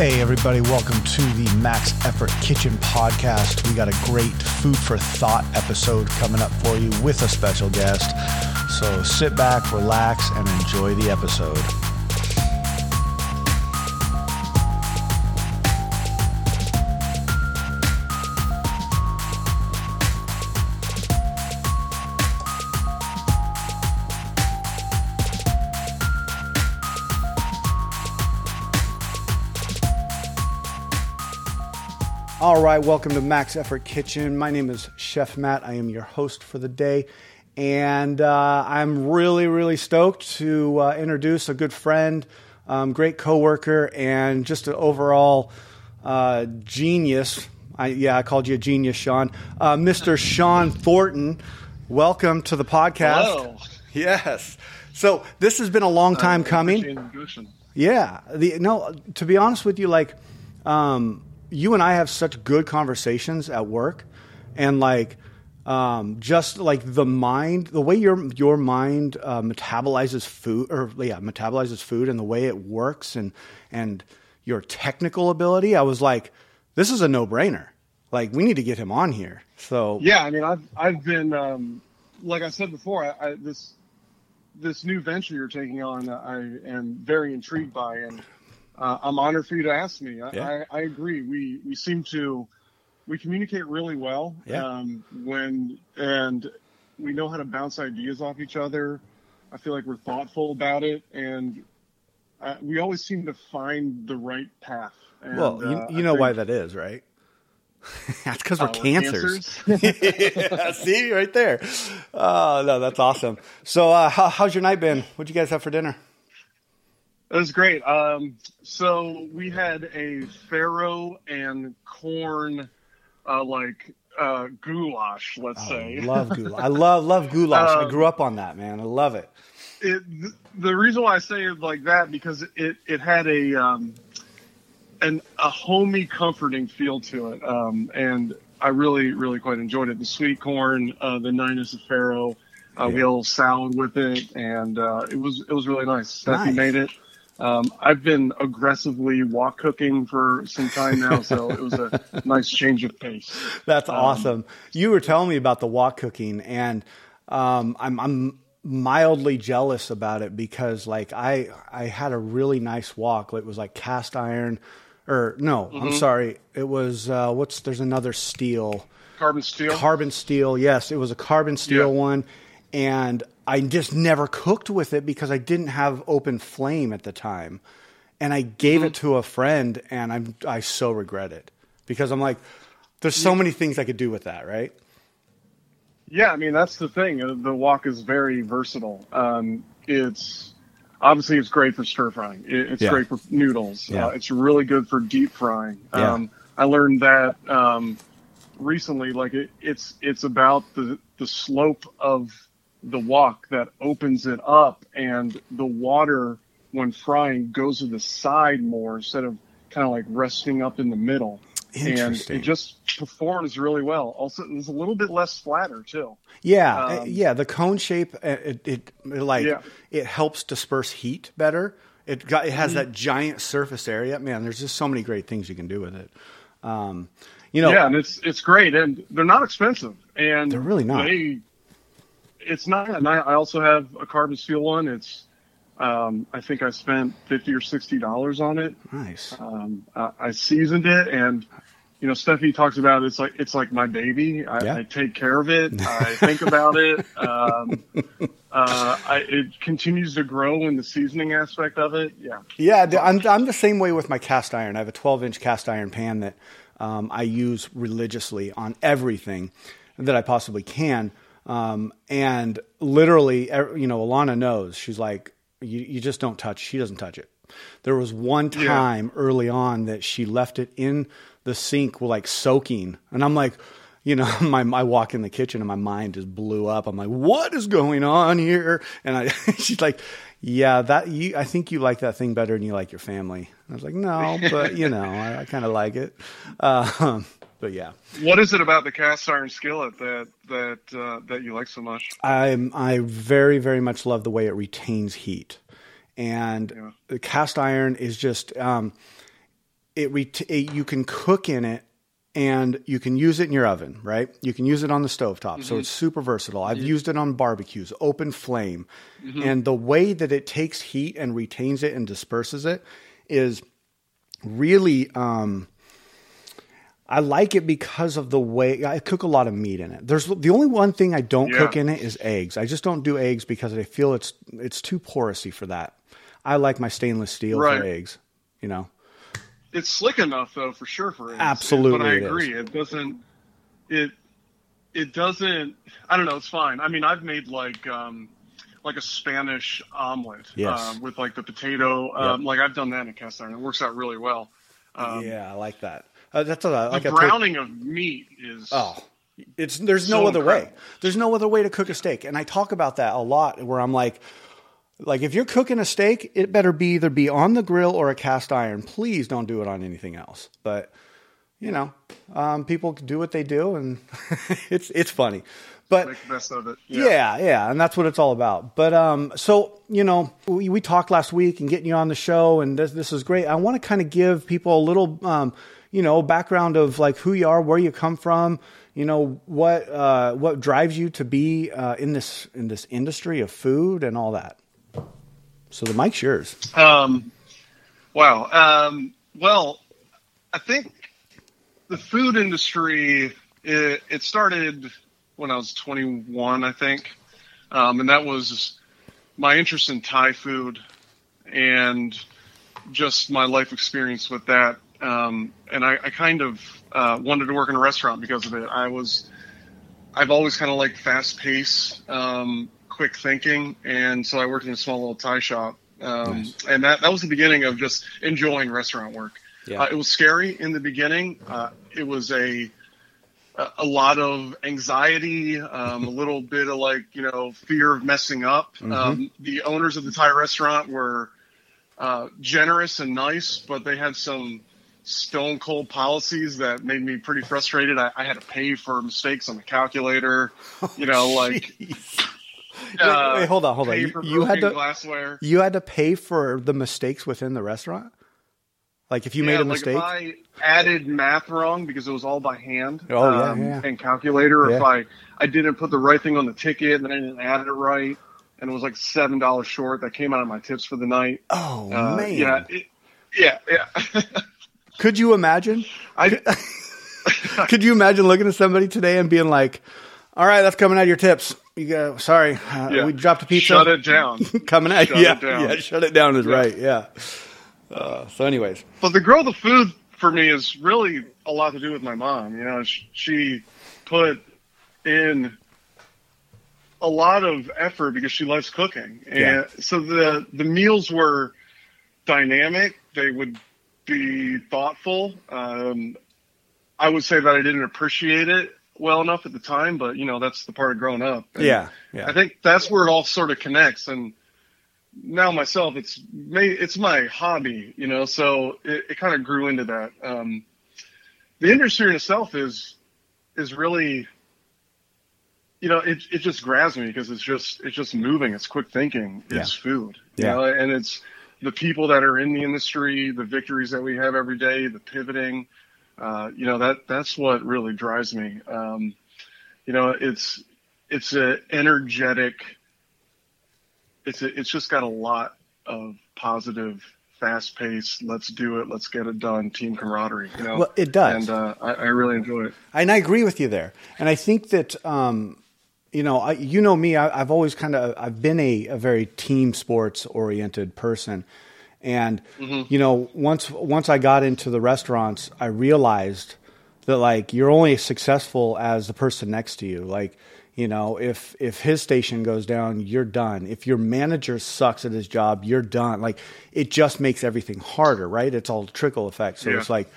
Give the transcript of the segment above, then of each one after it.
Hey, everybody, welcome to the Max Effort Kitchen podcast. We got a great food for thought episode coming up for you with a special guest. So sit back, relax, and enjoy the episode. All right, welcome to Max Effort Kitchen. My name is Chef Matt. I am your host for the day. And uh, I'm really, really stoked to uh, introduce a good friend, um, great coworker, and just an overall uh, genius. I, yeah, I called you a genius, Sean. Uh, Mr. Sean Thornton, welcome to the podcast. Hello. Yes. So this has been a long time coming. Yeah. The no, to be honest with you, like um, you and I have such good conversations at work, and like um, just like the mind, the way your your mind uh, metabolizes food, or yeah, metabolizes food, and the way it works, and and your technical ability. I was like, this is a no brainer. Like we need to get him on here. So Yeah, I mean, I've I've been um, like I said before, I, I, this this new venture you're taking on, I am very intrigued by, and uh, I'm honored for you to ask me. I, Yeah. I, I agree. We we seem to we communicate really well Yeah. um, when and we know how to bounce ideas off each other. I feel like we're thoughtful about it, and uh, we always seem to find the right path. And, well, you, uh, you know why that is, right? That's because we're uh, cancers. cancers. yeah, see right there. Oh no, that's awesome. So, uh, how, how's your night been? What'd you guys have for dinner? It was great. Um, so we had a farro and corn, uh, like uh, goulash. Let's I say. love goulash. I love love goulash. I Um, grew up on that, man. I love it. It, the reason why I say it like that because it it had a um, an a homey, comforting feel to it, um, and I really really quite enjoyed it. The sweet corn, uh, the Ninus of farro. Uh, We Yeah. had a little salad with it, and uh, it was it was really nice. Stephanie Nice. made it. Um, I've been aggressively wok cooking for some time now, so it was a nice change of pace. That's Um, awesome. You were telling me about the wok cooking, and um, I'm I'm mildly jealous about it because like I I had a really nice wok. It was like cast iron, or no, Mm-hmm. I'm sorry. It was uh, what's there's another steel. Carbon steel. carbon steel. Yes, it was a carbon steel Yeah. one, and I just never cooked with it because I didn't have open flame at the time, and I gave it Mm-hmm. to a friend, and I'm I so regret it because I'm like, there's so many things I could do with that, right? Yeah, I mean that's the thing. Uh, The wok is very versatile. Um, it's obviously it's great for stir frying. It, it's Yeah. great for noodles. Yeah. Uh, it's really good for deep frying. Yeah. Um, I learned that um, recently. Like it, it's it's about the the slope of the wok that opens it up, and the water when frying goes to the side more instead of kind of like resting up in the middle. And it just performs really well. Also, it's a little bit less flatter too. Yeah, Um, uh, yeah. The cone shape, uh, it, it, it like Yeah. it helps disperse heat better. It got it Mm-hmm. has that giant surface area. Man, there's just so many great things you can do with it. Um, you know, yeah, and it's it's great, and they're not expensive, and They're really not. They, it's not, and I, I also have a carbon steel one. It's, um, I think I spent fifty or sixty dollars on it. nice. Um, I, I seasoned it, and you know, Steffi talks about it, it's like it's like my baby. I, Yeah. I take care of it. I think about it. Um, uh, I, it continues to grow in the seasoning aspect of it. Yeah. Yeah, I'm I'm the same way with my cast iron. I have a 12 inch cast iron pan that um, I use religiously on everything that I possibly can. Um, and literally, you know, Alana knows. She's like, you, you just don't touch. She doesn't touch it. There was one Yeah. time early on that she left it in the sink, like soaking, and I'm like, you know, my I walk in the kitchen and my mind just blew up. I'm like, what is going on here? And I, she's like, yeah, that you. I think you like that thing better than you like your family. I was like, no, but you know, I, I kind of like it. Um, but yeah, What is it about the cast iron skillet that that uh, that you like so much? I'm I very very much love the way it retains heat, and Yeah. the cast iron is just um, it, ret- it you can cook in it and you can use it in your oven, right? You can use it on the stovetop. top. So it's super versatile. I've used it on barbecues, open flame. And the way that it takes heat and retains it and disperses it is really um, I like it because of the way I cook a lot of meat in it. There's the only one thing I don't Yeah. cook in it is eggs. I just don't do eggs because I feel it's it's too porousy for that. I like my stainless steel Right. for eggs, you know. It's slick enough though, for sure. For eggs. Absolutely but I it is. agree. It doesn't. It it doesn't. I don't know. It's fine. I mean, I've made like um like a Spanish omelet Yes. um, with like the potato. Um, Like I've done that in a cast iron. It works out really well. Um, yeah, I like that. Uh, that's a, like the a browning of meat is Oh, it's there's no So other way. There's no other way to cook a steak, and I talk about that a lot. Where I'm like, like if you're cooking a steak, it better be either be on the grill or a cast iron. Please don't do it on anything else. But you know, um, people do what they do, and it's it's funny. But make the best of it. yeah. yeah, and that's what it's all about. But um, so you know, we, we talked last week and getting you on the show, and this this is great. I want to kind of give people a little, um, you know, background of like who you are, where you come from, you know, what uh, what drives you to be uh, in this in this industry of food and all that. So the mic's yours. Um, wow. Um, well, I think the food industry it, it started when I was 21, I think, um, and that was my interest in Thai food and just my life experience with that. Um, and I, I kind of uh, wanted to work in a restaurant because of it. I was I've always kind of liked fast pace, um, quick thinking, and so I worked in a small little Thai shop, um, Nice. and that that was the beginning of just enjoying restaurant work. Yeah. Uh, it was scary in the beginning. Uh, it was a a a lot of anxiety, um, a little bit of like you know fear of messing up. Um, the owners of the Thai restaurant were uh, generous and nice, but they had some stone cold policies that made me pretty frustrated. I, I had to pay for mistakes on the calculator. You know, like Jeez. uh, wait, hold on, hold on. You- you had to- glassware. You had to pay for the mistakes within the restaurant. Like if you made yeah, a mistake. Like if I added math wrong because it was all by hand. Oh, um, yeah. And calculator. Or If I I didn't put the right thing on the ticket and then I didn't add it right, and it was like seven dollars short. That came out of my tips for the night. oh Uh, man. Yeah. It, yeah. Yeah. Could you imagine? I Could you imagine looking at somebody today and being like, "All right, that's coming out of your tips. You go. Sorry, uh, yeah. we dropped a pizza. Shut it down. coming out. Shut yeah, it down. yeah. Shut it down is Yeah. right. Yeah. Uh, so, anyways, But the grow the food for me is really a lot to do with my mom. You know, she, she put in a lot of effort because she loves cooking, and Yeah. so the the meals were dynamic. They would be thoughtful. Um, I would say that I didn't appreciate it well enough at the time, but you know that's the part of growing up. And yeah, yeah, I think that's where it all sort of connects. And now myself, it's it's my hobby, you know, so it, it kind of grew into that. Um, the industry in itself is is really, you know, it it just grabs me because it's just it's just moving. It's quick thinking. It's food, you Yeah. know, and it's the people that are in the industry, the victories that we have every day, the pivoting. Uh, you know that that's what really drives me. Um, you know, it's it's an energetic. It's a, it's just got a lot of positive, fast pace. Let's do it. Let's get it done. Team camaraderie. You know, Well, it does. and uh, I, I really enjoy it. and I agree with you there. And I think that, um, you know, I, you know me. I, I've always kind of I've been a, a very team sports oriented person, and mm-hmm. you know, once once I got into the restaurants, I realized that like you're only successful as the person next to you. Like, you know, if if his station goes down, you're done. If your manager sucks at his job, you're done. Like, it just makes everything harder, right? It's all trickle effect. So Yeah. it's like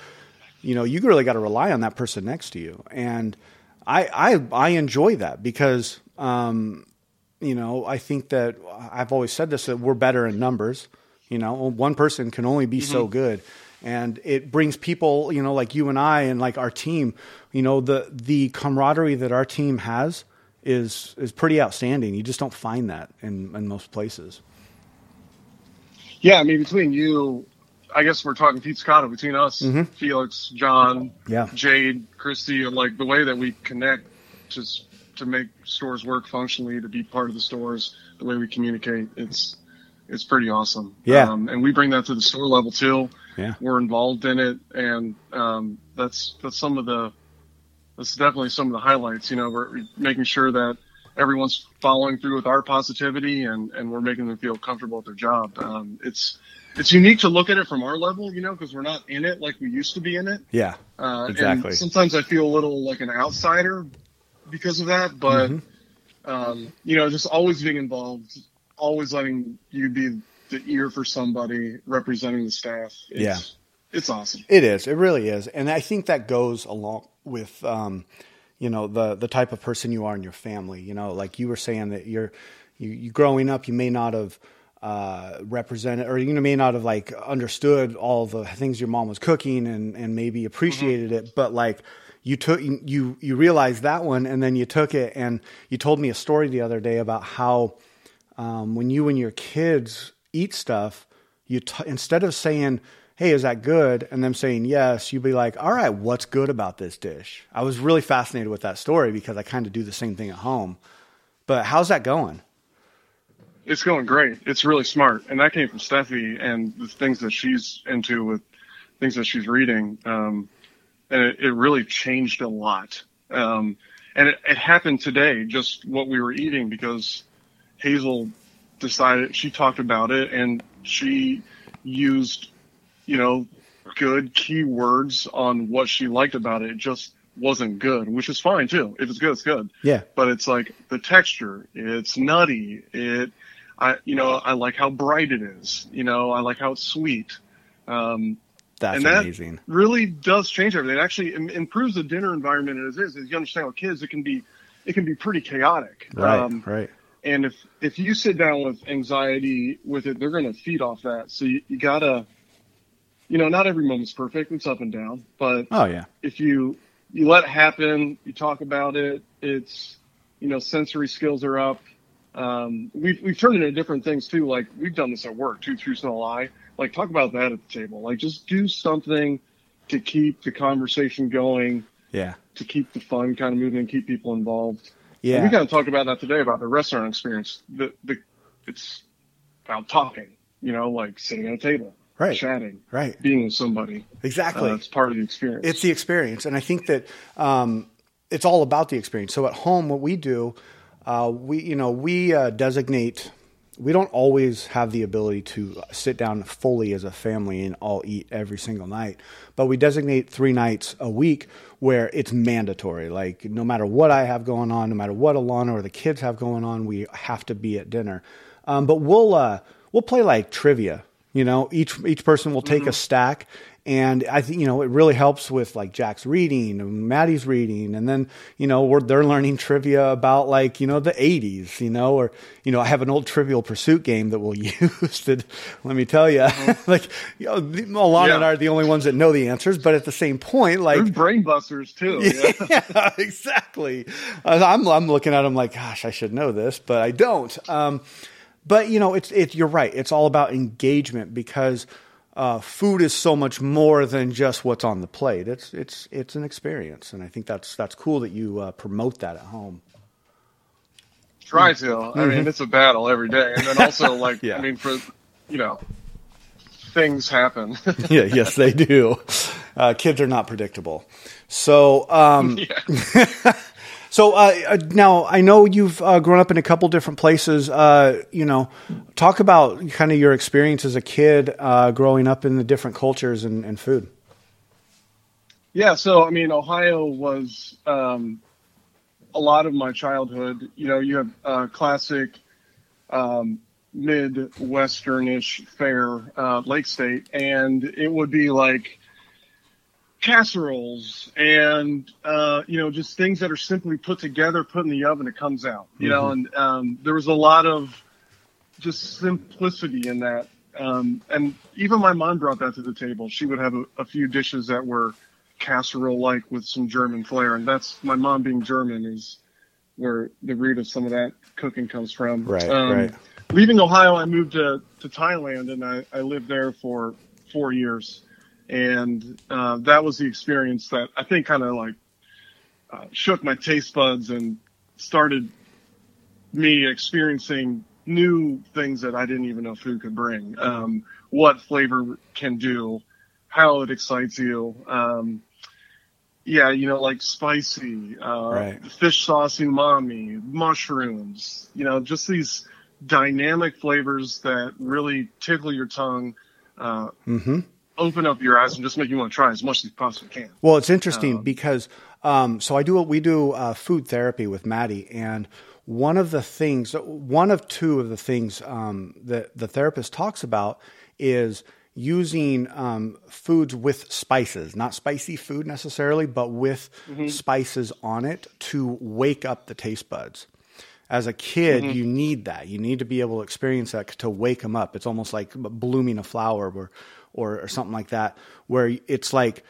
you know, you really got to rely on that person next to you. And I, I, I enjoy that because, um, you know, I think that I've always said this that we're better in numbers. You know, one person can only be so good, and it brings people, you know, like you and I and like our team. You know, the the camaraderie that our team has is is pretty outstanding. You just don't find that in in most places. Yeah, I mean, between you, I guess we're talking pizzicato between us, mm-hmm. Felix, John, yeah. Jade, Christy, and like the way that we connect just to make stores work functionally, to be part of the stores, the way we communicate, it's it's pretty awesome. Yeah. Um, and we bring that to the store level too. Yeah. We're involved in it, and um, that's that's some of the that's definitely some of the highlights. You know, we're making sure that everyone's following through with our positivity, and and we're making them feel comfortable at their job. Um, it's it's unique to look at it from our level, you know, because we're not in it like we used to be in it. Yeah, uh, exactly. sometimes I feel a little like an outsider because of that, but mm-hmm. um, you know, just always being involved, always letting you be the ear for somebody representing the staff. It's, yeah, it's awesome. It is. It really is, and I think that goes along with. Um, you know the the type of person you are in your family you know like you were saying that you're you, you growing up you may not have uh, represented or you know, may not have like understood all the things your mom was cooking and and maybe appreciated mm-hmm. it, but like you took you you realized that one and then you took it and you told me a story the other day about how um, when you and your kids eat stuff, you t- instead of saying hey, is that good? And them saying yes, you'd be like, all right, what's good about this dish? I was really fascinated with that story because I kind of do the same thing at home. But how's that going? It's going great. It's really smart, and that came from Steffi and the things that she's into with things that she's reading, um, and it, it, really changed a lot. Um, and it, it happened today, just what we were eating, because Hazel decided she talked about it, and she used, you know, good keywords on what she liked about it. It just wasn't good, which is fine too. If it's good, it's good. Yeah. But it's like the texture, it's nutty. It I, you know, I like how bright it is. You know, I like how it's sweet. Um, That's and that amazing. Really does change everything. It actually improves the dinner environment as is. As you understand with kids, it can be, it can be pretty chaotic. Right. Um, right. And if if you sit down with anxiety with it, they're going to feed off that. So you, you gotta, you know, not every moment's perfect. It's up and down. But oh yeah, if you you let it happen, you talk about it. It's you know, sensory skills are up um, we've we've turned it into different things too. Like we've done this at work, two truths and a lie. Like talk about that at the table. Like just do something to keep the conversation going. Yeah. To keep the fun kind of moving, and keep people involved. Yeah. And we kind of talked about that today about the restaurant experience. The the it's about talking. You know, like sitting at a table. Right. Chatting. Right. Being with somebody. Exactly. Uh, it's part of the experience. It's the experience, and I think that um, it's all about the experience. So at home, what we do uh, we, you know, we uh, designate. We don't always have the ability to sit down fully as a family and all eat every single night, but we designate three nights a week where it's mandatory. Like no matter what I have going on, no matter what Alana or the kids have going on, we have to be at dinner. Um, but we'll uh, we'll play like trivia. You know, each each person will take mm-hmm. a stack and I think, you know, it really helps with like Jack's reading and Maddie's reading. And then, you know, we're, they're learning trivia about like, you know, the 80s, you know, or, you know, I have an old trivial pursuit game that we'll use that, let me tell you, mm-hmm. like, you know, Alana yeah. and I are the only ones that know the answers. But at the same point, like. There's brain busters too. Yeah, yeah exactly. I'm, I'm looking at them like, gosh, I should know this, but I don't. Um, but you know, it's, it's, you're right. It's all about engagement because, uh, food is so much more than just what's on the plate. It's it's it's an experience, and I think that's that's cool that you uh, promote that at home. Try to. Mm-hmm. I mean, it's a battle every day, and then also like yeah. I mean, for you know, things happen. yeah, yes, they do. Uh, kids are not predictable. So, um, So uh, uh, now I know you've uh, grown up in a couple different places. Uh, you know, talk about kind of your experience as a kid uh, growing up in the different cultures and, and, food. Yeah, so I mean, Ohio was um, a lot of my childhood. You know, you have uh, classic um, Midwesternish fare, Lake State, and it would be like casseroles and uh, you know just things that are simply put together put in the oven it comes out you mm-hmm. know and um, there was a lot of just simplicity in that um, and even my mom brought that to the table. She would have a, a few dishes that were casserole like with some german flair and that's my mom being german is where the root of some of that cooking comes from. Right um, right. leaving ohio i moved to, to thailand and I, I lived there for four years, and uh, that was the experience that I think kind of like uh, shook my taste buds and started me experiencing new things that I didn't even know food could bring. Um, what flavor can do, how it excites you. Um, yeah, you know, like spicy, uh, right. fish sauce umami, mushrooms, you know, just these dynamic flavors that really tickle your tongue, uh, mm-hmm. Open up your eyes and just make you want to try as much as you possibly can. Well, it's interesting um, because, um, so I do, what we do uh, food therapy with Maddie and one of the things, one of two of the things um, that the therapist talks about is using um, foods with spices, not spicy food necessarily, but with mm-hmm. spices on it to wake up the taste buds. As a kid, mm-hmm. you need that. You need to be able to experience that to wake them up. It's almost like blooming a flower or, or, or something like that, where it's like,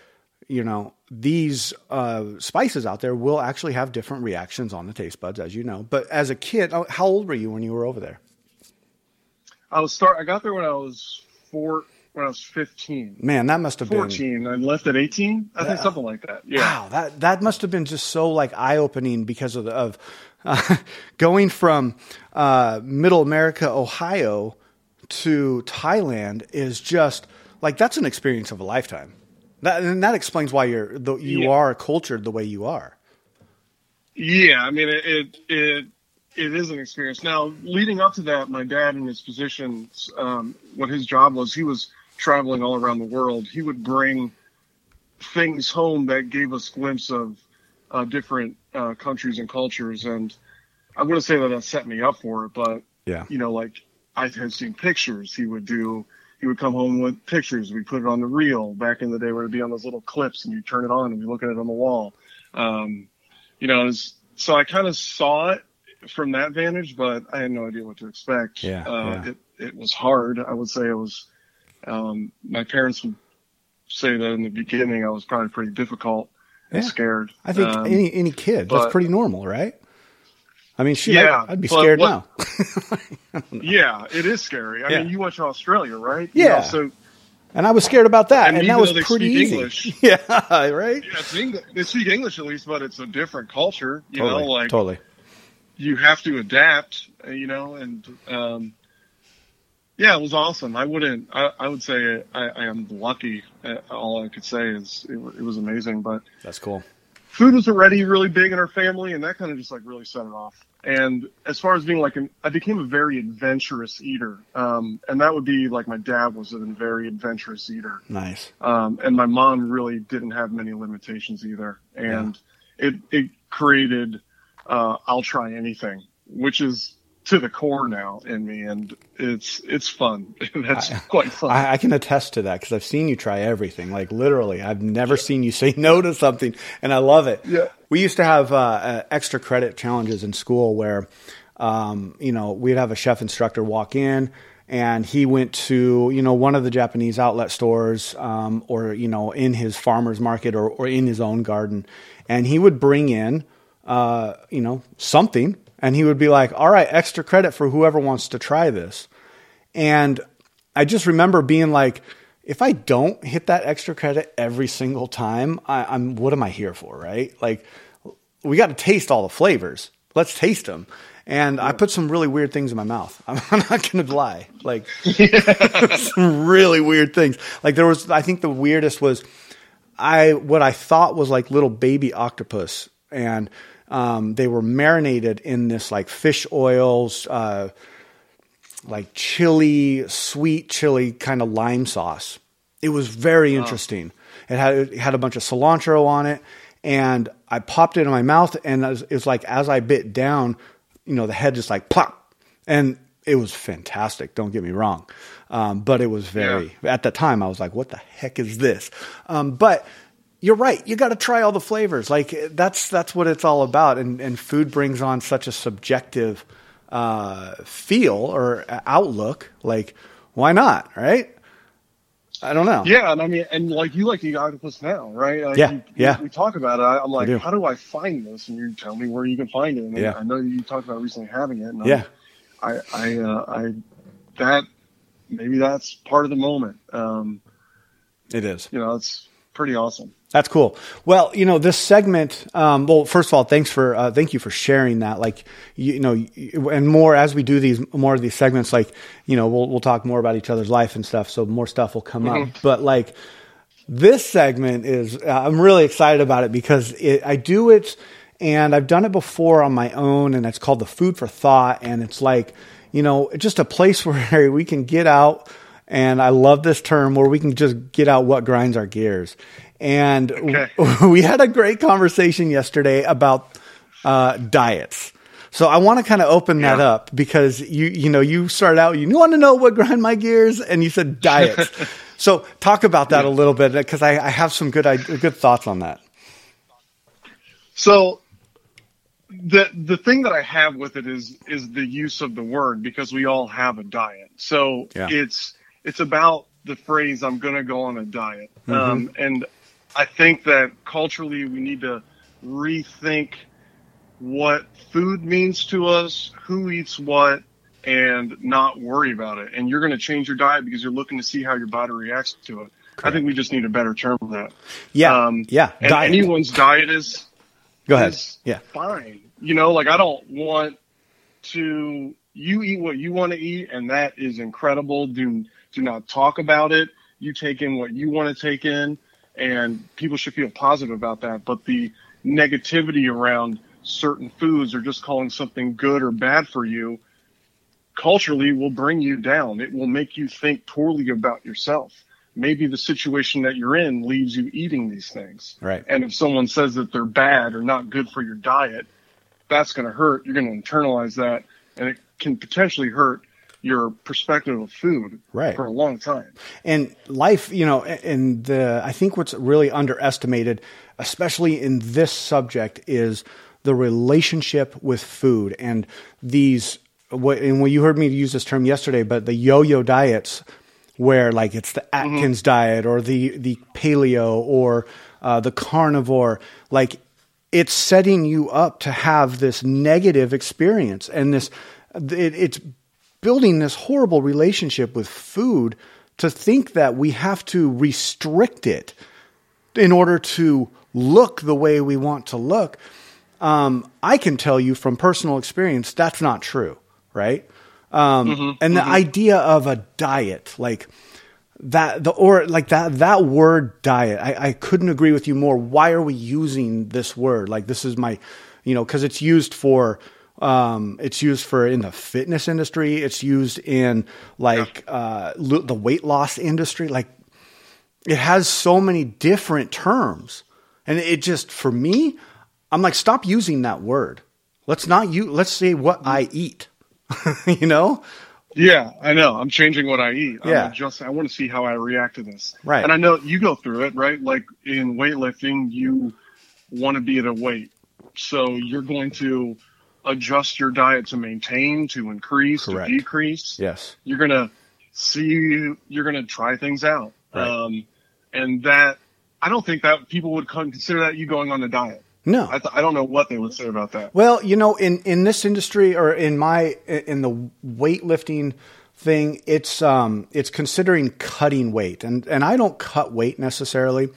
you know, these uh, spices out there will actually have different reactions on the taste buds, as you know. But as a kid, oh, how old were you when you were over there? I was start. I got there when I was four. When I was fifteen. Man, that must have 14. been fourteen. I left at eighteen. I yeah. think something like that. Yeah. Wow, that that must have been just so like eye opening because of the, of uh, going from uh, Middle America, Ohio, to Thailand is just like that's an experience of a lifetime. That, and that explains why you're the, you yeah. are cultured the way you are. Yeah, I mean it, it, it it is an experience. Now, leading up to that, my dad in his positions, um, what his job was, he was traveling all around the world. He would bring things home that gave us glimpse of uh, different uh, countries and cultures, and I wouldn't say that that set me up for it, but yeah, you know, like I had seen pictures. He would do he would come home with pictures. We put it on the reel back in the day where it'd be on those little clips and you turn it on and we look at it on the wall. Um, you know, was, so I kind of saw it from that vantage, but I had no idea what to expect. Yeah, uh, yeah. It, it was hard. I would say it was, um, my parents would say that in the beginning I was probably pretty difficult and yeah. scared. I think um, any, any kid, but, that's pretty normal, right? I mean, shoot, yeah, I'd, I'd be scared what, now. yeah, it is scary. I yeah. mean, you went to Australia, right? Yeah. so, and I was scared about that, and, and that was pretty easy. English, yeah, right. Yeah, it's English. They speak English at least, but it's a different culture. You totally, know, like totally. You have to adapt, you know, and um, yeah, it was awesome. I wouldn't. I, I would say I, I, am lucky. Uh, all I could say is it, it was amazing. But that's cool food was already really big in our family, and that kind of just like really set it off. And as far as being like an, I became a very adventurous eater, um, and that would be like my dad was a very adventurous eater. Nice. Um, and my mom really didn't have many limitations either, and yeah. it it created uh, I'll try anything, which is to the core now in me, and it's it's fun. That's I, quite fun. I, I, can attest to that because I've seen you try everything. Like literally, I've never seen you say no to something, and I love it. Yeah. We used to have uh, uh, extra credit challenges in school where, um, you know, we'd have a chef instructor walk in. And he went to, you know, one of the Japanese outlet stores, um, or you know, in his farmer's market, or, or in his own garden, and he would bring in, uh, you know, something and he would be like, "All right, extra credit for whoever wants to try this." And I just remember being like, if I don't hit that extra credit every single time, I, am what am I here for, right? Like, we got to taste all the flavors. Let's taste them. And I put some really weird things in my mouth. I'm not going to lie. Like, some really weird things. Like there was, I think the weirdest was I what I thought was like little baby octopus, and um, they were marinated in this like fish oils, uh, like chili, sweet chili kind of lime sauce. It was very interesting. It had it had a bunch of cilantro on it, and I popped it in my mouth, and it was, it was like as I bit down, you know, the head just like plop, and it was fantastic. Don't get me wrong, um, but it was very. Yeah. At the time, I was like, "What the heck is this?" Um, but you're right. You got to try all the flavors. Like that's that's what it's all about. And and food brings on such a subjective uh, feel or outlook. Like why not? Right? I don't know. Yeah, and I mean, and like you like the octopus now, right? Like yeah, you, yeah. We talk about it. I'm like, how do I find this? And you tell me where you can find it. And yeah. I know you talked about recently having it. And yeah. I, I, uh, I, that maybe that's part of the moment. Um, It is. You know, it's pretty awesome. That's cool. Well, you know, this segment. Um, well, first of all, thanks for uh, thank you for sharing that. Like, you, you, know, and more as we do these more of these segments. Like, you know, we'll we'll talk more about each other's life and stuff. So more stuff will come mm-hmm. up. But like, this segment is uh, I'm really excited about it because it, I do it and I've done it before on my own, and it's called the Food for Thought, and it's like, you know, just a place where we can get out. And I love this term where we can just get out what grinds our gears. And okay. we had a great conversation yesterday about uh, diets. So I want to kind of open yeah. that up because you you know you started out you want to know what grind my gears and you said diets. so talk about that yeah. a little bit because I, I, have some good good thoughts on that. So the the thing that I have with it is is the use of the word because we all have a diet. So yeah. it's it's about the phrase "I'm going to go on a diet," mm-hmm. um, and I think that culturally we need to rethink what food means to us, who eats what, and not worry about it. And you're going to change your diet because you're looking to see how your body reacts to it. Correct. I think we just need a better term for that. Yeah. Um, yeah. And diet. anyone's diet is. Go ahead. yeah. Fine. You know, like I don't want to. You eat what you want to eat, and that is incredible. Do do not talk about it. You take in what you want to take in and people should feel positive about that. But the negativity around certain foods or just calling something good or bad for you culturally will bring you down. It will make you think poorly about yourself. Maybe the situation that you're in leaves you eating these things. Right. And if someone says that they're bad or not good for your diet, that's going to hurt. You're going to internalize that and it can potentially hurt your perspective of food right. for a long time. And life, you know, and the, I think what's really underestimated, especially in this subject, is the relationship with food and these. What, and when you heard me use this term yesterday, but the yo-yo diets, where like it's the mm-hmm. Atkins mm-hmm. diet or the the paleo or uh, the carnivore, like it's setting you up to have this negative experience and this it, it's building this horrible relationship with food to think that we have to restrict it in order to look the way we want to look. Um, I can tell you from personal experience that's not true, right? Um, mm-hmm, and the mm-hmm. idea of a diet, like that, the or like that that word diet, I, I couldn't agree with you more. Why are we using this word? Like this is my, you know, because it's used for um, it's used for in the fitness industry. It's used in like uh, the weight loss industry. Like it has so many different terms, and it just for me, I'm like, stop using that word. Let's not use. Let's say what I eat. you know. Yeah, I know. I'm changing what I eat. Yeah. just I want to see how I react to this. Right. And I know you go through it, right? Like in weightlifting, you want to be at a weight. So you're going to adjust your diet to maintain, to increase, Correct. to decrease. Yes. You're going to see, you're going to try things out. Right. Um, and that, I don't think that people would consider that you going on a diet. No, I, th- I, don't know what they would say about that. Well, you know, in, in this industry or in my in the weightlifting thing, it's um it's considering cutting weight, and and I don't cut weight necessarily.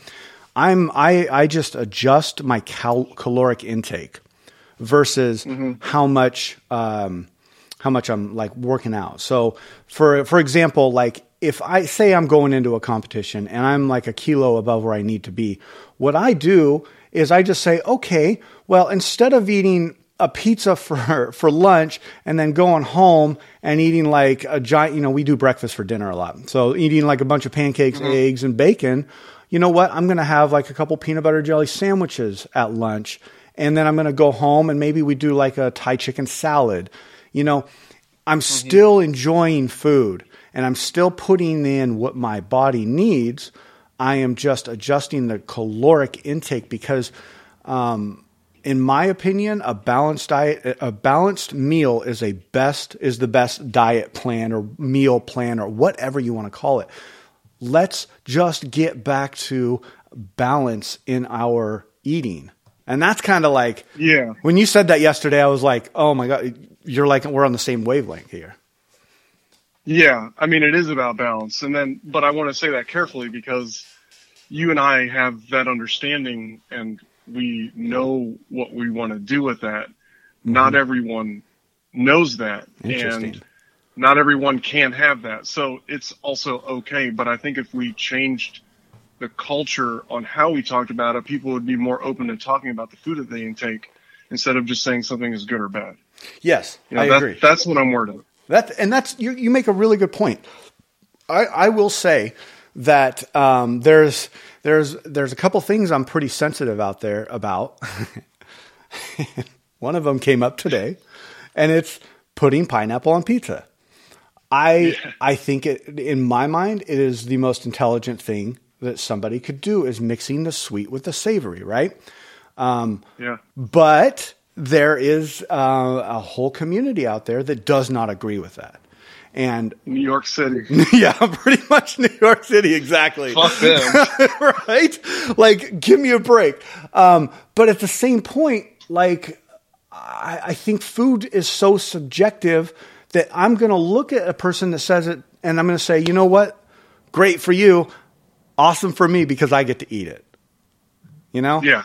I'm I I just adjust my cal- caloric intake versus mm-hmm. how much um, how much I'm like working out. So for for example, like if I say I'm going into a competition and I'm like a kilo above where I need to be, what I do is I just say, okay, well, instead of eating a pizza for for lunch and then going home and eating like a giant, you know, we do breakfast for dinner a lot. So eating like a bunch of pancakes, mm-hmm. eggs, and bacon. You know what? I'm going to have like a couple peanut butter jelly sandwiches at lunch and then I'm going to go home and maybe we do like a Thai chicken salad. You know, I'm mm-hmm. still enjoying food and I'm still putting in what my body needs. I am just adjusting the caloric intake because, um, in my opinion, a balanced diet, a balanced meal is a best is the best diet plan or meal plan or whatever you want to call it. Let's just get back to balance in our eating. And that's kind of like, yeah. When you said that yesterday, I was like, oh my god, you're like we're on the same wavelength here. Yeah, I mean it is about balance, and then but I want to say that carefully because you and I have that understanding and we know what we want to do with that. Mm-hmm. Not everyone knows that. And not everyone can have that. So it's also okay. But I think if we changed the culture on how we talked about it, people would be more open to talking about the food that they intake instead of just saying something is good or bad. Yes, you know, I that, agree. That's what I'm worried about. That and that's you. You make a really good point. I, I will say that um, there's there's there's a couple things I'm pretty sensitive out there about. One of them came up today, and it's putting pineapple on pizza. I yeah. I think it in my mind it is the most intelligent thing that somebody could do is mixing the sweet with the savory, right? Um, yeah. But there is uh, a whole community out there that does not agree with that. And New York City. yeah, pretty much New York City, exactly. Fuck them. right? Like, give me a break. Um, but at the same point, like, I, I think food is so subjective that I'm going to look at a person that says it and I'm going to say, you know what? Great for you. Awesome for me because I get to eat it. You know? Yeah.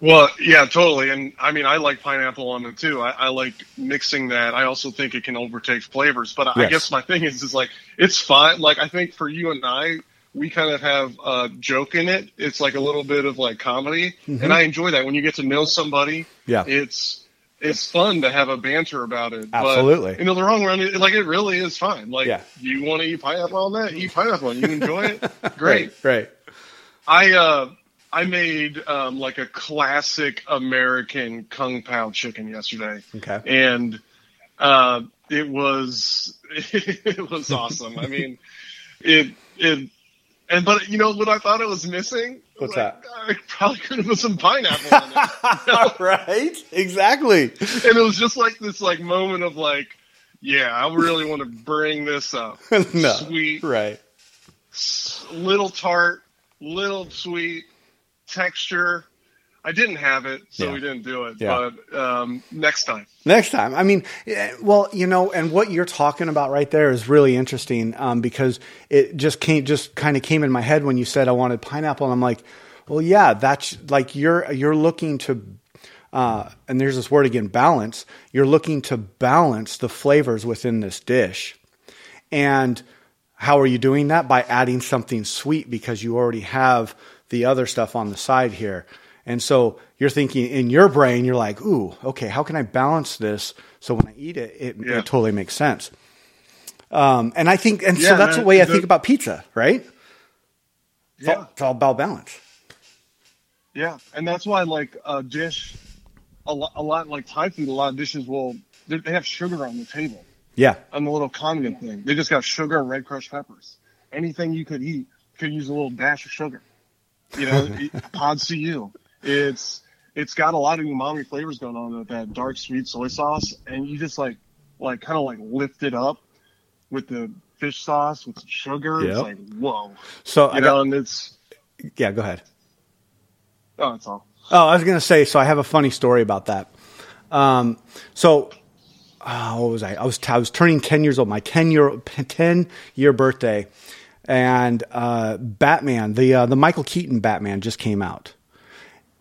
Well, yeah, totally. And I mean, I like pineapple on it too. I, I like mixing that. I also think it can overtake flavors. But yes. I guess my thing is, is like, it's fine. Like, I think for you and I, we kind of have a joke in it. It's like a little bit of like comedy. Mm-hmm. And I enjoy that when you get to know somebody. Yeah. It's, it's fun to have a banter about it. Absolutely. But, you know, the wrong run, like it really is fine. Like, yeah. you want to eat pineapple on that? Eat pineapple. You enjoy it? Great. right, right. I, uh, I made um, like a classic American kung pao chicken yesterday. Okay. And uh, it was it was awesome. I mean, it it and but you know what I thought it was missing? What's like, that? I uh, probably could have put some pineapple in it. Right? Exactly. And it was just like this like moment of like, yeah, I really want to bring this up. no. Sweet. Right. Little tart, little sweet, texture. I didn't have it, so yeah. we didn't do it. Yeah. But um, next time. Next time. I mean, well, you know, and what you're talking about right there is really interesting um, because it just came, just kind of came in my head when you said I wanted pineapple, and I'm like, well, yeah, that's like you're you're looking to. Uh, and there's this word again, balance. You're looking to balance the flavors within this dish. And how are you doing that? By adding something sweet because you already have the other stuff on the side here. And so you're thinking in your brain, you're like, ooh, okay, how can I balance this so when I eat it, it, yeah. it totally makes sense. Um, and I think, and yeah, so that's man, the way I think about pizza, right? It's, yeah. all, it's all about balance. Yeah. And that's why, like, a dish, a lot, a lot like Thai food, a lot of dishes will, they have sugar on the table. Yeah. On the little condiment thing. They just got sugar and red crushed peppers. Anything you could eat could use a little dash of sugar. You know, Pad See Ew. It's it's got a lot of umami flavors going on with that dark sweet soy sauce, and you just like like kind of like lift it up with the fish sauce with some sugar. Yep. It's like whoa. So you I know, got, and it's yeah. Go ahead. Oh, that's all. Oh, I was gonna say. So I have a funny story about that. Um, so uh, what was I? I was t- I was turning ten years old. My ten year ten year birthday and uh, Batman, the uh, the Michael Keaton Batman, just came out,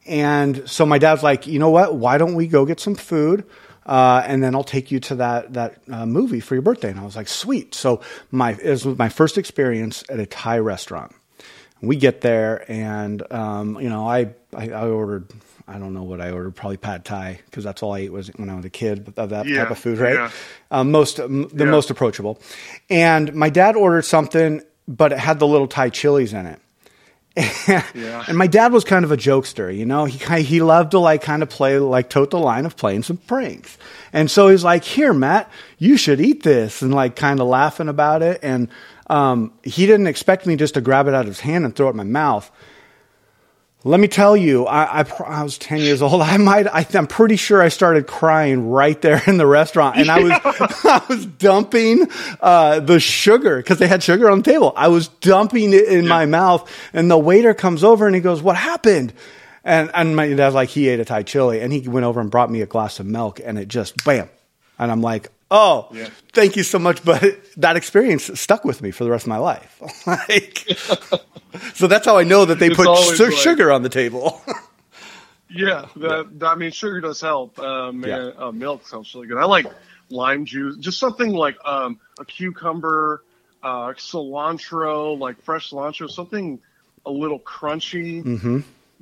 and so my dad's like, you know what? Why don't we go get some food? Uh, and then I'll take you to that that uh, movie for your birthday. And I was like, sweet. So my it was my first experience at a Thai restaurant. We get there, and um, you know, I, I, I ordered I don't know what I ordered, probably pad thai because that's all I ate was when I was a kid of that yeah, type of food, right? Yeah. Um, most the yeah. most approachable. And my dad ordered something, but it had the little Thai chilies in it. yeah. And my dad was kind of a jokester, you know. He he loved to like kind of play like tote the line of playing some pranks. And so he's like, "Here, Matt, you should eat this," and like kind of laughing about it. And um, he didn't expect me just to grab it out of his hand and throw it in my mouth. Let me tell you, I, I, I, was 10 years old. I might, I, am pretty sure I started crying right there in the restaurant and I was, I was dumping, uh, the sugar because they had sugar on the table. I was dumping it in my mouth and the waiter comes over and he goes, what happened? And, and my dad's like, he ate a Thai chili and he went over and brought me a glass of milk and it just bam. And I'm like, Oh, yeah. thank you so much. But that experience stuck with me for the rest of my life. like, so that's how I know that they it's put su- like, sugar on the table. yeah, that, yeah, I mean, sugar does help. Um, yeah. Uh, milk sounds really good. I like lime juice, just something like um, a cucumber, uh, cilantro, like fresh cilantro, something a little crunchy. Mm-hmm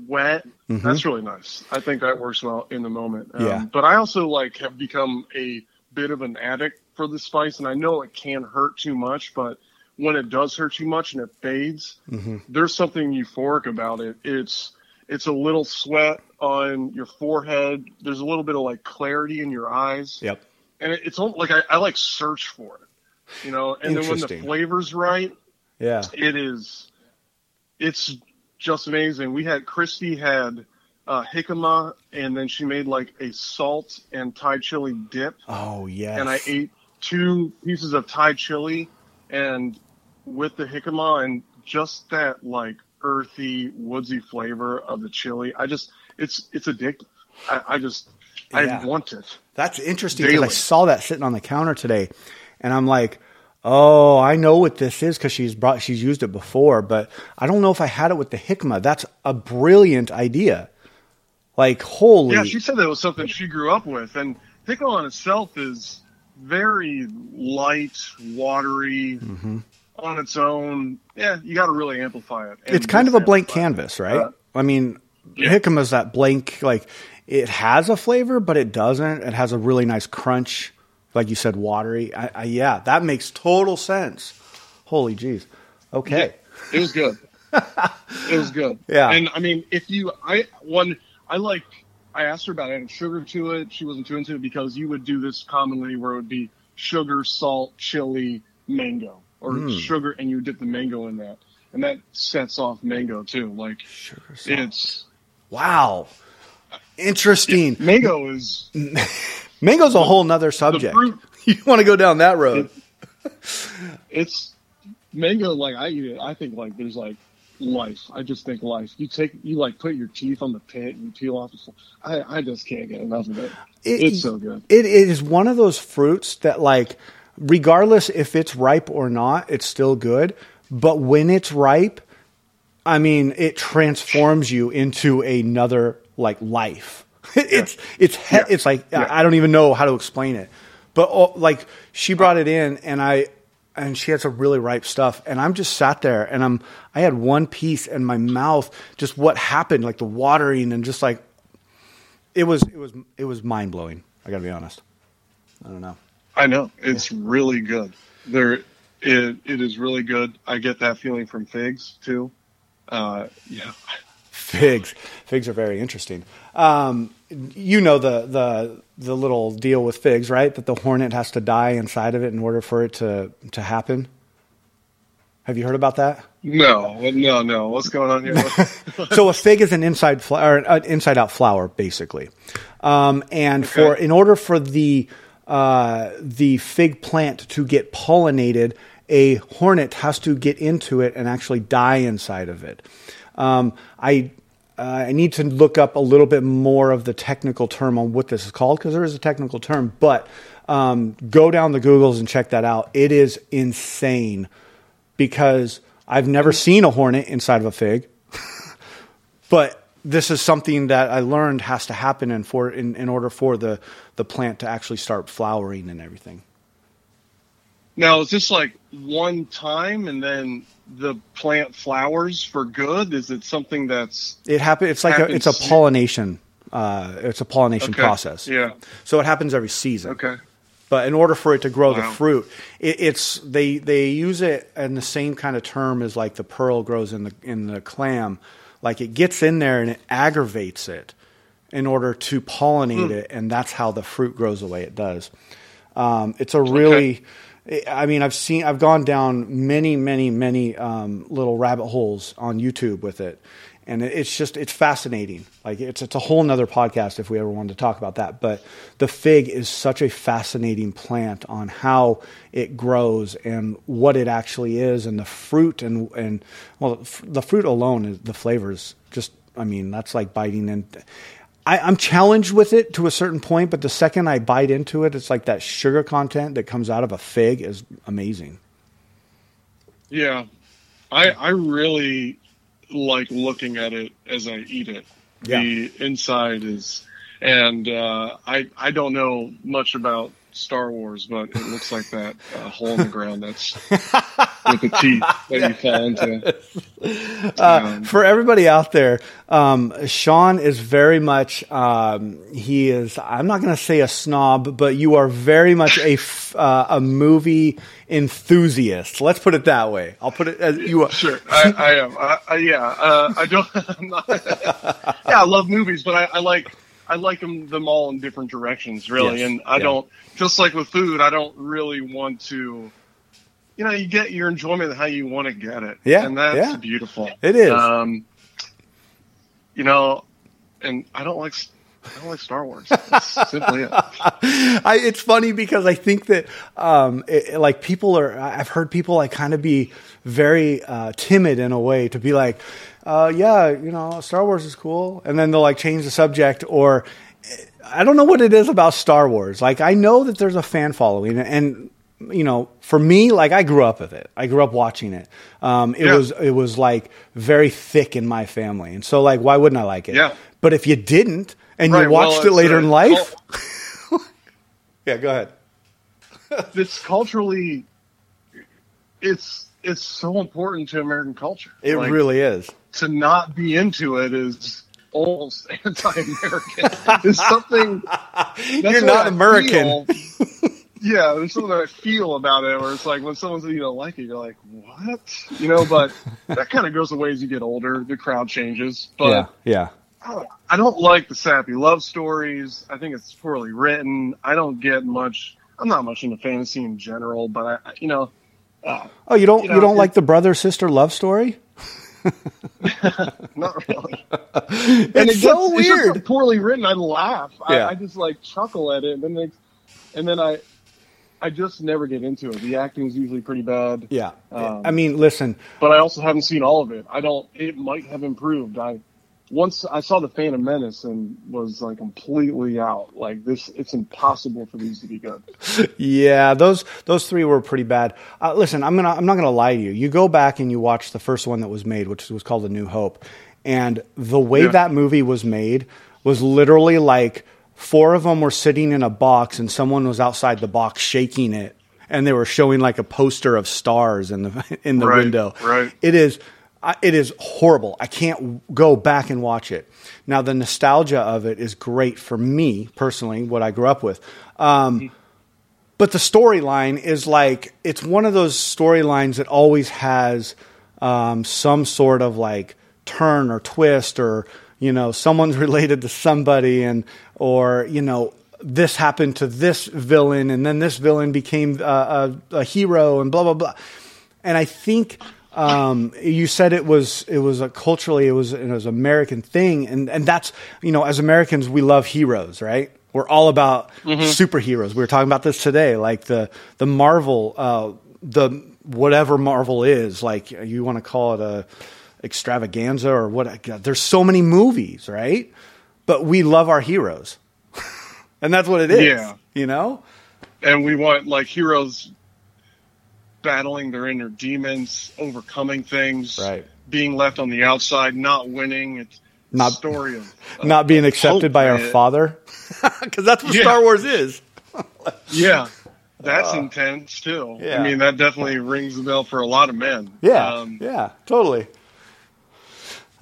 wet. Mm-hmm. That's really nice. I think that works well in the moment. Um, yeah. But I also like have become a bit of an addict for the spice, and I know it can hurt too much, but when it does hurt too much and it fades, mm-hmm. there's something euphoric about it. It's it's a little sweat on your forehead. There's a little bit of like clarity in your eyes. Yep. And it, it's like I, I like search for it, you know. And then when the flavor's right, yeah, it is. It's just amazing. We had Christy had uh, jicama, and then she made like a salt and Thai chili dip. Oh yeah. And I ate two pieces of Thai chili, and with the jicama and just that like earthy, woodsy flavor of the chili. I just it's it's addictive. I, I just yeah. I want it. That's interesting because I saw that sitting on the counter today, and I'm like, Oh, I know what this is because she's brought she's used it before, but I don't know if I had it with the jicama. That's a brilliant idea. Like holy Yeah, she said that was something she grew up with. And jicama on itself is very light, watery mm-hmm. on its own. Yeah, you gotta really amplify it. It's kind of a blank canvas, right? Uh, I mean yeah. is that blank like it has a flavor, but it doesn't. It has a really nice crunch like you said, watery. I, I, yeah, that makes total sense. Holy jeez. Okay. Yeah, it was good. it was good. Yeah. And I mean, if you, I, one, I like, I asked her about adding sugar to it. She wasn't too into it because you would do this commonly where it would be sugar, salt, chili, mango, or mm. sugar, and you dip the mango in that. And that sets off mango too. Like, sugar, salt. it's. Wow. Interesting. Yeah, mango is. Mango's a whole nother subject. You want to go down that road? It, it's mango. Like I eat it, I think like there's like life. I just think life. You take you like put your teeth on the pit and you peel off. The, I I just can't get enough of it. it it's so good. It is one of those fruits that like, regardless if it's ripe or not, it's still good. But when it's ripe, I mean, it transforms you into another like life it's it's he- yeah. it's like yeah. I don't even know how to explain it. But oh, like she brought it in, and I and she had some really ripe stuff, and I'm just sat there, and I'm I had one piece, and my mouth just what happened, like the watering, and just like it was it was it was mind blowing. I got to be honest. I don't know. I know it's yeah. really good. There, it it is really good. I get that feeling from figs too. Uh, yeah, figs. Figs are very interesting. Um, you know the the the little deal with figs, right? That the hornet has to die inside of it in order for it to to happen. Have you heard about that? No, no, no. What's going on here? so a fig is an inside flower, an inside out flower, basically. Um, and okay. for in order for the uh, the fig plant to get pollinated, a hornet has to get into it and actually die inside of it. Um, I uh, I need to look up a little bit more of the technical term on what this is called because there is a technical term. But um, go down the Googles and check that out. It is insane because I've never seen a hornet inside of a fig, but this is something that I learned has to happen in for in, in order for the the plant to actually start flowering and everything. Now, is this like one time and then the plant flowers for good? Is it something that's it happen? It's like a, it's a pollination. Uh, it's a pollination okay. process. Yeah. So it happens every season. Okay. But in order for it to grow wow. the fruit, it, it's they they use it in the same kind of term as like the pearl grows in the in the clam. Like it gets in there and it aggravates it in order to pollinate mm. it, and that's how the fruit grows the way it does. Um, it's a really okay I mean, I've seen, I've gone down many, many, many um, little rabbit holes on YouTube with it, and it's just, it's fascinating. Like it's, it's a whole nother podcast if we ever wanted to talk about that. But the fig is such a fascinating plant on how it grows and what it actually is, and the fruit and and well, the fruit alone is the flavors. Just, I mean, that's like biting in. I, I'm challenged with it to a certain point, but the second I bite into it, it's like that sugar content that comes out of a fig is amazing. Yeah, I I really like looking at it as I eat it. Yeah. The inside is, and uh, I I don't know much about Star Wars, but it looks like that uh, hole in the ground that's with the teeth that you fall into. Uh, um, for everybody out there, um, Sean is very much, um, he is, I'm not going to say a snob, but you are very much a, uh, a movie enthusiast. Let's put it that way. I'll put it as you are. Sure, I, I am. I, I, yeah, uh, I don't, not, yeah, I love movies, but I, I like, I like them them all in different directions, really. Yes. And I yeah. don't just like with food. I don't really want to. You know, you get your enjoyment how you want to get it. Yeah, and that's yeah. beautiful. It is. Um, you know, and I don't like I don't like Star Wars. That's simply it. I, it's funny because I think that, um, it, like people are, I've heard people like kind of be very uh, timid in a way to be like, uh, yeah, you know, Star Wars is cool, and then they'll like change the subject or. I don't know what it is about Star Wars. Like I know that there's a fan following, and you know, for me, like I grew up with it. I grew up watching it. Um, it yeah. was it was like very thick in my family, and so like, why wouldn't I like it? Yeah. But if you didn't, and right, you watched well, it later uh, in life, yeah, go ahead. it's culturally, it's it's so important to American culture. It like, really is. To not be into it is almost anti-American. It's something. You're not American. yeah, there's something I feel about it where it's like when someone says you don't like it, you're like, what? You know, but that kind of goes away as you get older. The crowd changes. But yeah, yeah. I don't like the sappy love stories. I think it's poorly written. I don't get much. I'm not much into fantasy in general, but I, you know, uh, oh, you don't you, know, you don't it, like the brother sister love story? Not really. and it's, so gets, weird. It's poorly written. I laugh. Yeah. I, I, just like chuckle at it, and then they, and then I, I just never get into it. The acting is usually pretty bad. Yeah. Um, I mean, listen. But I also haven't seen all of it. I don't. It might have improved. I once I saw the Phantom Menace and was like completely out. Like this, it's impossible for these to be good. yeah, those those three were pretty bad. Uh, listen, I'm gonna I'm not gonna lie to you. You go back and you watch the first one that was made, which was called A New Hope, and the way yeah. that movie was made was literally like four of them were sitting in a box and someone was outside the box shaking it and they were showing like a poster of stars in the in the right, window. Right. It is it is horrible. I can't go back and watch it. Now, the nostalgia of it is great for me personally, what I grew up with. Um, but the storyline is like, it's one of those storylines that always has um, some sort of like turn or twist or, you know, someone's related to somebody and, or, you know, this happened to this villain and then this villain became a, a, a hero and blah, blah, blah. And I think um, you said it was it was a culturally it was it was an American thing, and and that's you know as Americans we love heroes, right? We're all about mm-hmm. superheroes. We were talking about this today, like the the Marvel, uh, the whatever Marvel is, like you want to call it a extravaganza or what? God, there's so many movies, right? But we love our heroes, and that's what it is. Yeah, you know. And we want like heroes battling their inner demons, overcoming things, right. being left on the outside, not winning. It's not story of, of not being accepted by our it. father, because that's what yeah. Star Wars is. yeah, that's uh, intense too. Yeah. I mean, that definitely rings the bell for a lot of men. Yeah, um, yeah, totally.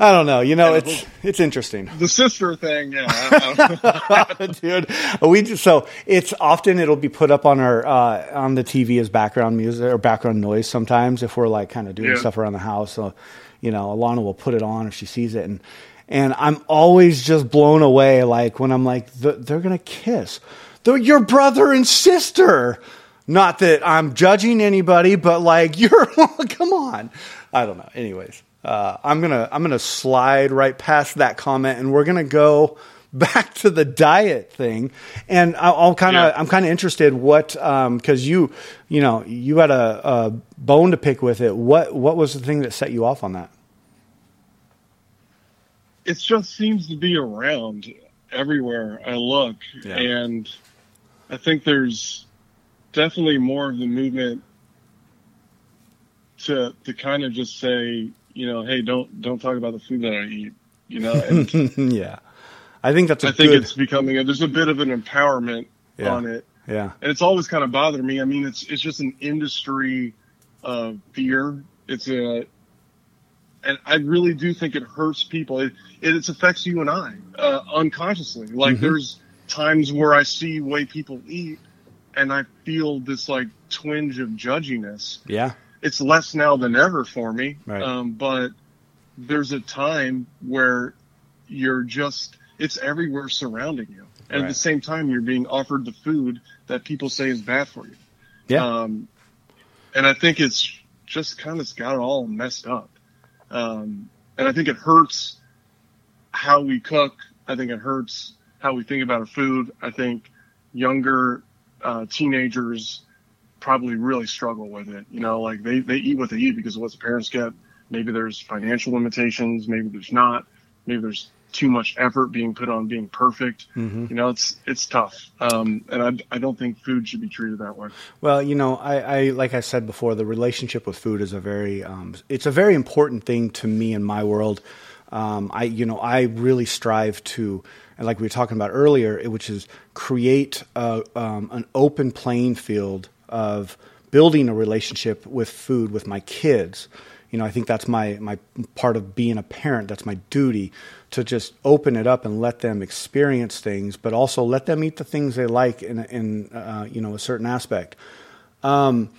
I don't know. You know, it's it's interesting. The sister thing, yeah, dude. We just, so it's often it'll be put up on our uh, on the TV as background music or background noise. Sometimes if we're like kind of doing yeah. stuff around the house, so you know, Alana will put it on if she sees it, and and I'm always just blown away. Like when I'm like, they're gonna kiss. They're your brother and sister. Not that I'm judging anybody, but like you're, come on. I don't know. Anyways uh, I'm gonna I'm gonna slide right past that comment, and we're gonna go back to the diet thing. And I'll, kind of yeah. I'm kind of interested what because um, you you know you had a, a bone to pick with it. What what was the thing that set you off on that? It just seems to be around. everywhere I look, yeah. and I think there's definitely more of the movement to to kind of just say, you know, hey, don't don't talk about the food that I eat, you know. Yeah, I think that's. I think good... it's becoming. A, there's a bit of an empowerment yeah. on it. Yeah, and it's always kind of bothered me. I mean, it's it's just an industry of fear. It's a and I really do think it hurts people. It, it affects you and I uh, unconsciously. Like mm-hmm. there's times where I see way people eat, and I feel this like twinge of judginess. Yeah, it's less now than ever for me. Right. Um, but there's a time where you're just it's everywhere surrounding you, and right. at the same time you're being offered the food that people say is bad for you. Yeah. Um, and I think it's just kind of got it all messed up. Um, and I think it hurts how we cook. I think it hurts how we think about our food. I think younger uh, teenagers probably really struggle with it. You know, like they, they eat what they eat because of what the parents get. Maybe there's financial limitations. Maybe there's not. Maybe there's too much effort being put on being perfect. Mm-hmm. You know, it's it's tough, um, and I, I don't think food should be treated that way. Well, you know, I, I like I said before, the relationship with food is a very um, it's a very important thing to me in my world. Um, I you know I really strive to, and like we were talking about earlier, which is create a, um, an open playing field of building a relationship with food with my kids you know, I think that's my my part of being a parent. That's my duty to just open it up and let them experience things, but also let them eat the things they like in in uh, you know a certain aspect. Um,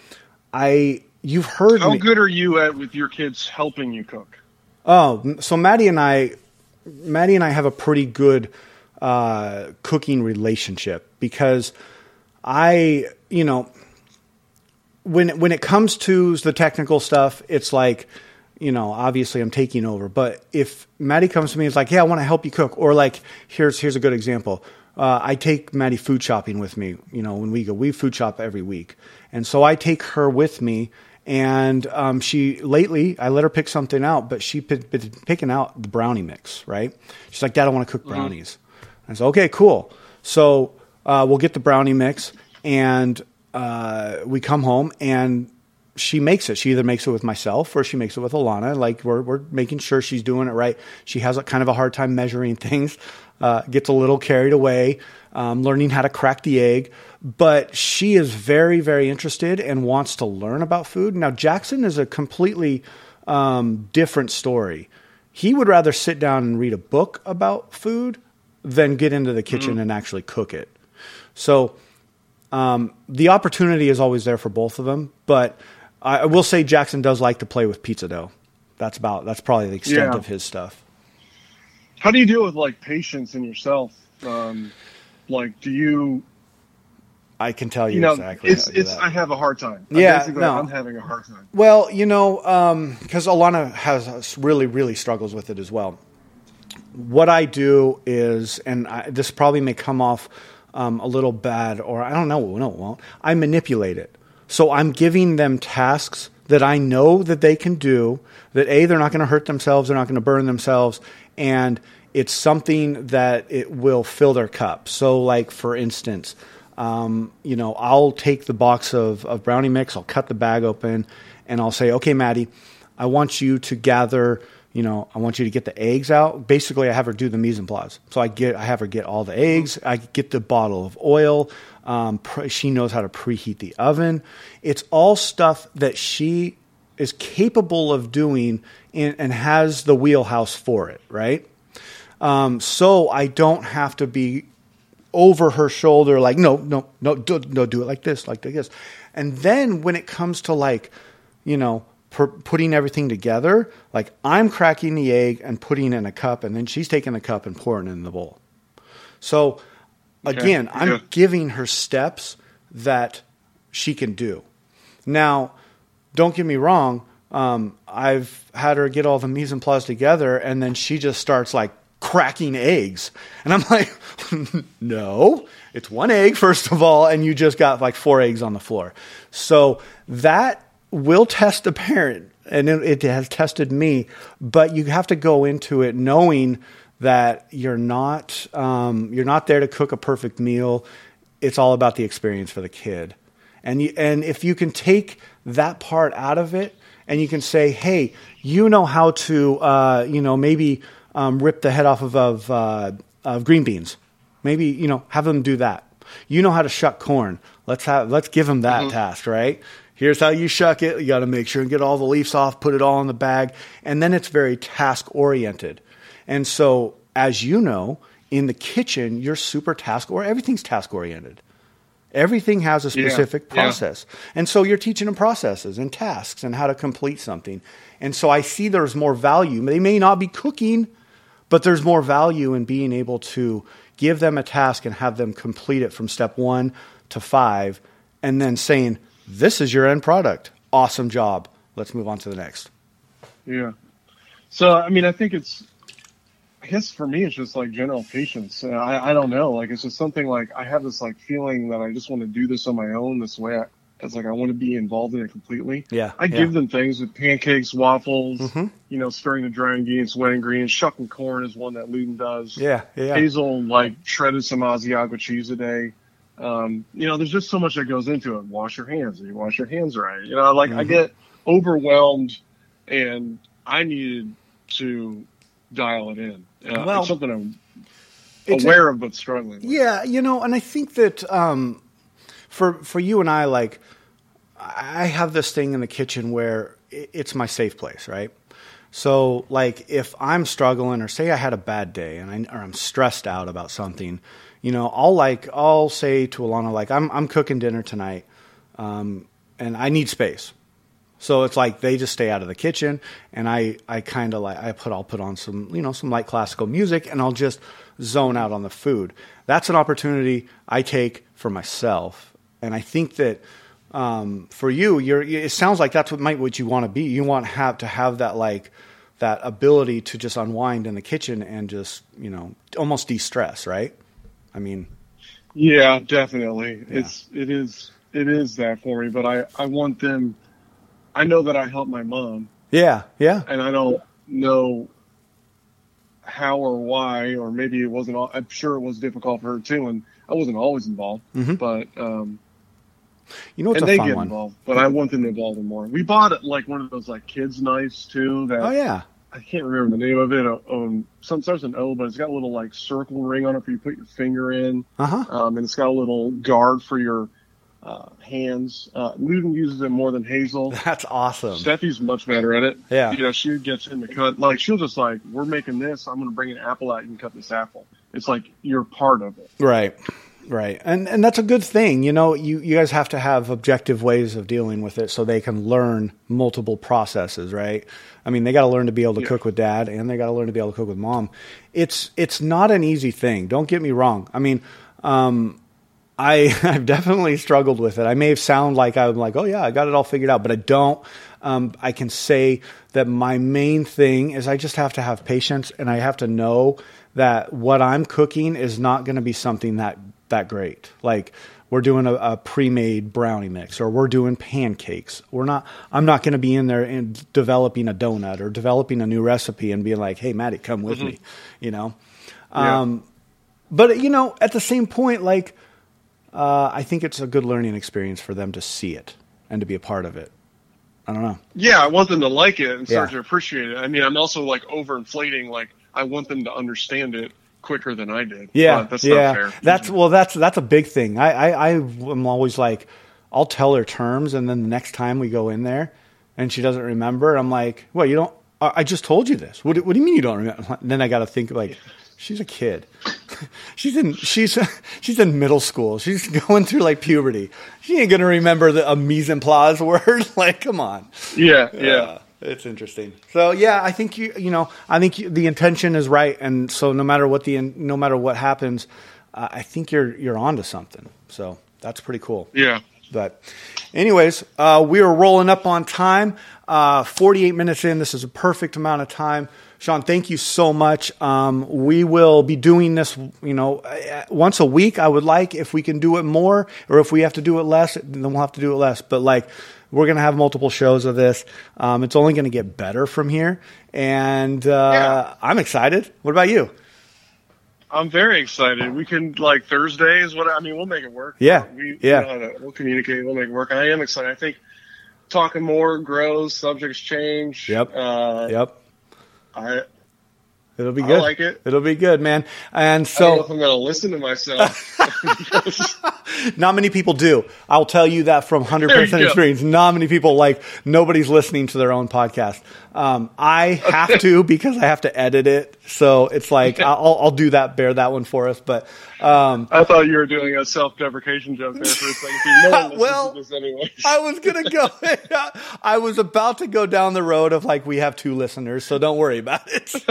I you've heard how me, good are you at with your kids helping you cook? Oh, so Maddie and I, Maddie and I have a pretty good uh, cooking relationship because I, you know, when when it comes to the technical stuff, it's like, you know, obviously I'm taking over. But if Maddie comes to me, it's like, yeah, I want to help you cook, or like, here's here's a good example. Uh, I take Maddie food shopping with me. You know, when we go, we food shop every week, and so I take her with me. And um, she lately, I let her pick something out, but she been picking out the brownie mix. Right? She's like, Dad, I want to cook mm-hmm. brownies. Mm-hmm. I said, Okay, cool. So uh, we'll get the brownie mix, and uh, we come home and she makes it. She either makes it with myself or she makes it with Alana. Like we're we're making sure she's doing it right. She has a kind of a hard time measuring things, uh, gets a little carried away, um, learning how to crack the egg. But she is very very interested and wants to learn about food. Now Jackson is a completely um, different story. He would rather sit down and read a book about food than get into the kitchen mm-hmm. and actually cook it. So um, the opportunity is always there for both of them, but I will say Jackson does like to play with pizza dough. That's about that's probably the extent yeah. of his stuff. How do you deal with like patience in yourself? Um, like, do you? I can tell you, you know, exactly. It's it's. I have a hard time. Yeah, no. I'm having a hard time. Well, you know, because um, Alana has really really struggles with it as well. What I do is, and I, this probably may come off um, a little bad, or I don't know, no, it won't. I manipulate it. So I'm giving them tasks that I know that they can do, that A, they're not going to hurt themselves, they're not going to burn themselves, and it's something that it will fill their cup. So, like, for instance, um, you know, I'll take the box of, of brownie mix, I'll cut the bag open, and I'll say, okay, Maddie, I want you to gather you know, I want you to get the eggs out. Basically, I have her do the mise en place. So I get, I have her get all the eggs. I get the bottle of oil. Um, pre- she knows how to preheat the oven. It's all stuff that she is capable of doing in, and has the wheelhouse for it, right? Um, so I don't have to be over her shoulder, like, no, no, no, do, no, do it like this, like this. And then when it comes to like, you know, per, putting everything together. Like I'm cracking the egg and putting in a cup, and then she's taking the cup and pouring it in the bowl. So again, okay. I'm giving her steps that she can do. Now, don't get me wrong. Um, I've had her get all the mise en place together, and then she just starts like cracking eggs. And I'm like, no, it's one egg, first of all, and you just got like four eggs on the floor. So that will test a parent, and it, it has tested me. But you have to go into it knowing that you're not um, you're not there to cook a perfect meal. It's all about the experience for the kid, and you, and if you can take that part out of it, and you can say, hey, you know how to uh, you know maybe um, rip the head off of of, uh, of green beans, maybe you know have them do that. You know how to shuck corn. Let's have let's give them that mm-hmm. task, right? Here's how you shuck it. You got to make sure and get all the leaves off, put it all in the bag, and then it's very task oriented. And so, as you know, in the kitchen, you're super task or everything's task oriented. Everything has a specific yeah, process. Yeah. And so you're teaching them processes and tasks and how to complete something. And so I see there's more value. They may not be cooking, but there's more value in being able to give them a task and have them complete it from step one to five, and then saying, This is your end product. Awesome job. Let's move on to the next. Yeah. So, I mean, I think it's, I guess for me, it's just like general patience. I, I don't know. Like, it's just something like I have this like feeling that I just want to do this on my own this way. I, it's like I want to be involved in it completely. Yeah. I yeah. give them things with pancakes, waffles, mm-hmm. you know, stirring the dry ingredients, wet ingredients, shucking corn is one that Luton does. Yeah, yeah. Hazel like shredded some Asiago cheese a day. Um, you know, there's just so much that goes into it. Wash your hands. You wash your hands right. You know, like mm-hmm. I get overwhelmed, and I needed to dial it in. Uh, well, it's something I'm aware a, of but struggling. With. Yeah, you know, and I think that um, for for you and I, like, I have this thing in the kitchen where it's my safe place, right? So, like, if I'm struggling, or say I had a bad day, and I, or I'm stressed out about something, you know, I'll like I'll say to Alana like I'm I'm cooking dinner tonight, um, and I need space. So it's like they just stay out of the kitchen, and I I kind of like I put I'll put on some you know some light classical music, and I'll just zone out on the food. That's an opportunity I take for myself, and I think that. Um, for you, you're, it sounds like that's what might what you want to be. You want have to have that like that ability to just unwind in the kitchen and just you know almost de-stress, right? I mean, yeah, definitely. Yeah. It's it is it is that for me, but I I want them. I know that I helped my mom. Yeah, yeah. And I don't know how or why, or maybe it wasn't. All, I'm sure it was difficult for her too, and I wasn't always involved. Mm-hmm. But um, you know, and they get one. involved. But I want them to involve them more. We bought like one of those like kids knives too. That oh yeah, I can't remember the name of it. Um, some starts with O, but it's got a little like circle ring on it for you put your finger in. Uh-huh. Um, and it's got a little guard for your uh, hands. Uh, Luton uses it more than Hazel. That's awesome. Steffi's much better at it. Yeah. You know, she gets in the cut. Like she'll just like, we're making this. I'm going to bring an apple out. You can cut this apple. It's like you're part of it. Right. Right. And and that's a good thing. You know, you, you guys have to have objective ways of dealing with it so they can learn multiple processes, right? I mean, they got to learn to be able to yeah. cook with dad and they got to learn to be able to cook with mom. It's it's not an easy thing. Don't get me wrong. I mean, um, I I've definitely struggled with it. I may sound like I'm like, "Oh yeah, I got it all figured out," but I don't. Um, I can say that my main thing is I just have to have patience and I have to know that what I'm cooking is not going to be something that that great. Like we're doing a, a, pre-made brownie mix or we're doing pancakes. We're not I'm not going to be in there and developing a donut or developing a new recipe and being like, "Hey, Maddie, come with mm-hmm. me." You know. Yeah. Um, but you know, at the same point like uh, I think it's a good learning experience for them to see it and to be a part of it. I don't know. Yeah, I want them to like it and start yeah. to appreciate it. I mean, I'm also like overinflating like I want them to understand it quicker than I did. Yeah, that's yeah. That's well, that's that's a big thing. I, I I am always like, I'll tell her terms, and then the next time we go in there, and she doesn't remember, I'm like, well, you don't. I just told you this. What, what do you mean you don't remember? And then I got to think like, she's a kid. she's in she's she's in middle school. She's going through like puberty. She ain't gonna remember the a mise en place word. like, come on. Yeah, yeah. Uh, it's interesting. So yeah, I think you you know I think you, the intention is right, and so no matter what the no matter what happens, uh, I think you're you're onto something. So that's pretty cool. Yeah. But, anyways, uh, we are rolling up on time. Uh, 48 minutes in. This is a perfect amount of time. Sean, thank you so much. Um, we will be doing this, you know, uh, once a week. I would like if we can do it more, or if we have to do it less, then we'll have to do it less. But like we're going to have multiple shows of this. Um, it's only going to get better from here, and uh, yeah. I'm excited. What about you? I'm very excited. We can like Thursdays. What I mean, we'll make it work. Yeah, we, yeah. To, we'll communicate. We'll make it work. I am excited. I think talking more grows, subjects change. Yep. Uh, yep. I It'll be good. I like it. It'll be good, man. And so, I don't know if I'm going to listen to myself. not many people do. I'll tell you that from 100% experience. Not many people like nobody's listening to their own podcast. Um, I have to because I have to edit it. So it's like I'll, I'll do that, bear that one for us. But um, I thought you were doing a self-deprecation joke there for a second. No well, I was gonna go. I was about to go down the road of like we have two listeners, so don't worry about it. it's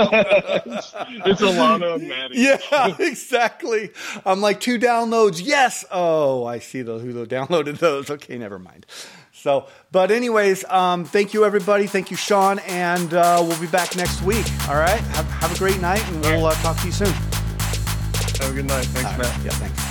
Alana and Maddie. Yeah, exactly. I'm like two downloads. Yes. Oh, I see the who downloaded those. Okay, never mind. So, but anyways, um, thank you everybody. Thank you, Sean, and uh, we'll be back next week. All right. Have, have a great night, and we'll uh, talk to you soon. Have a good night. Thanks, Matt. Yeah, thanks.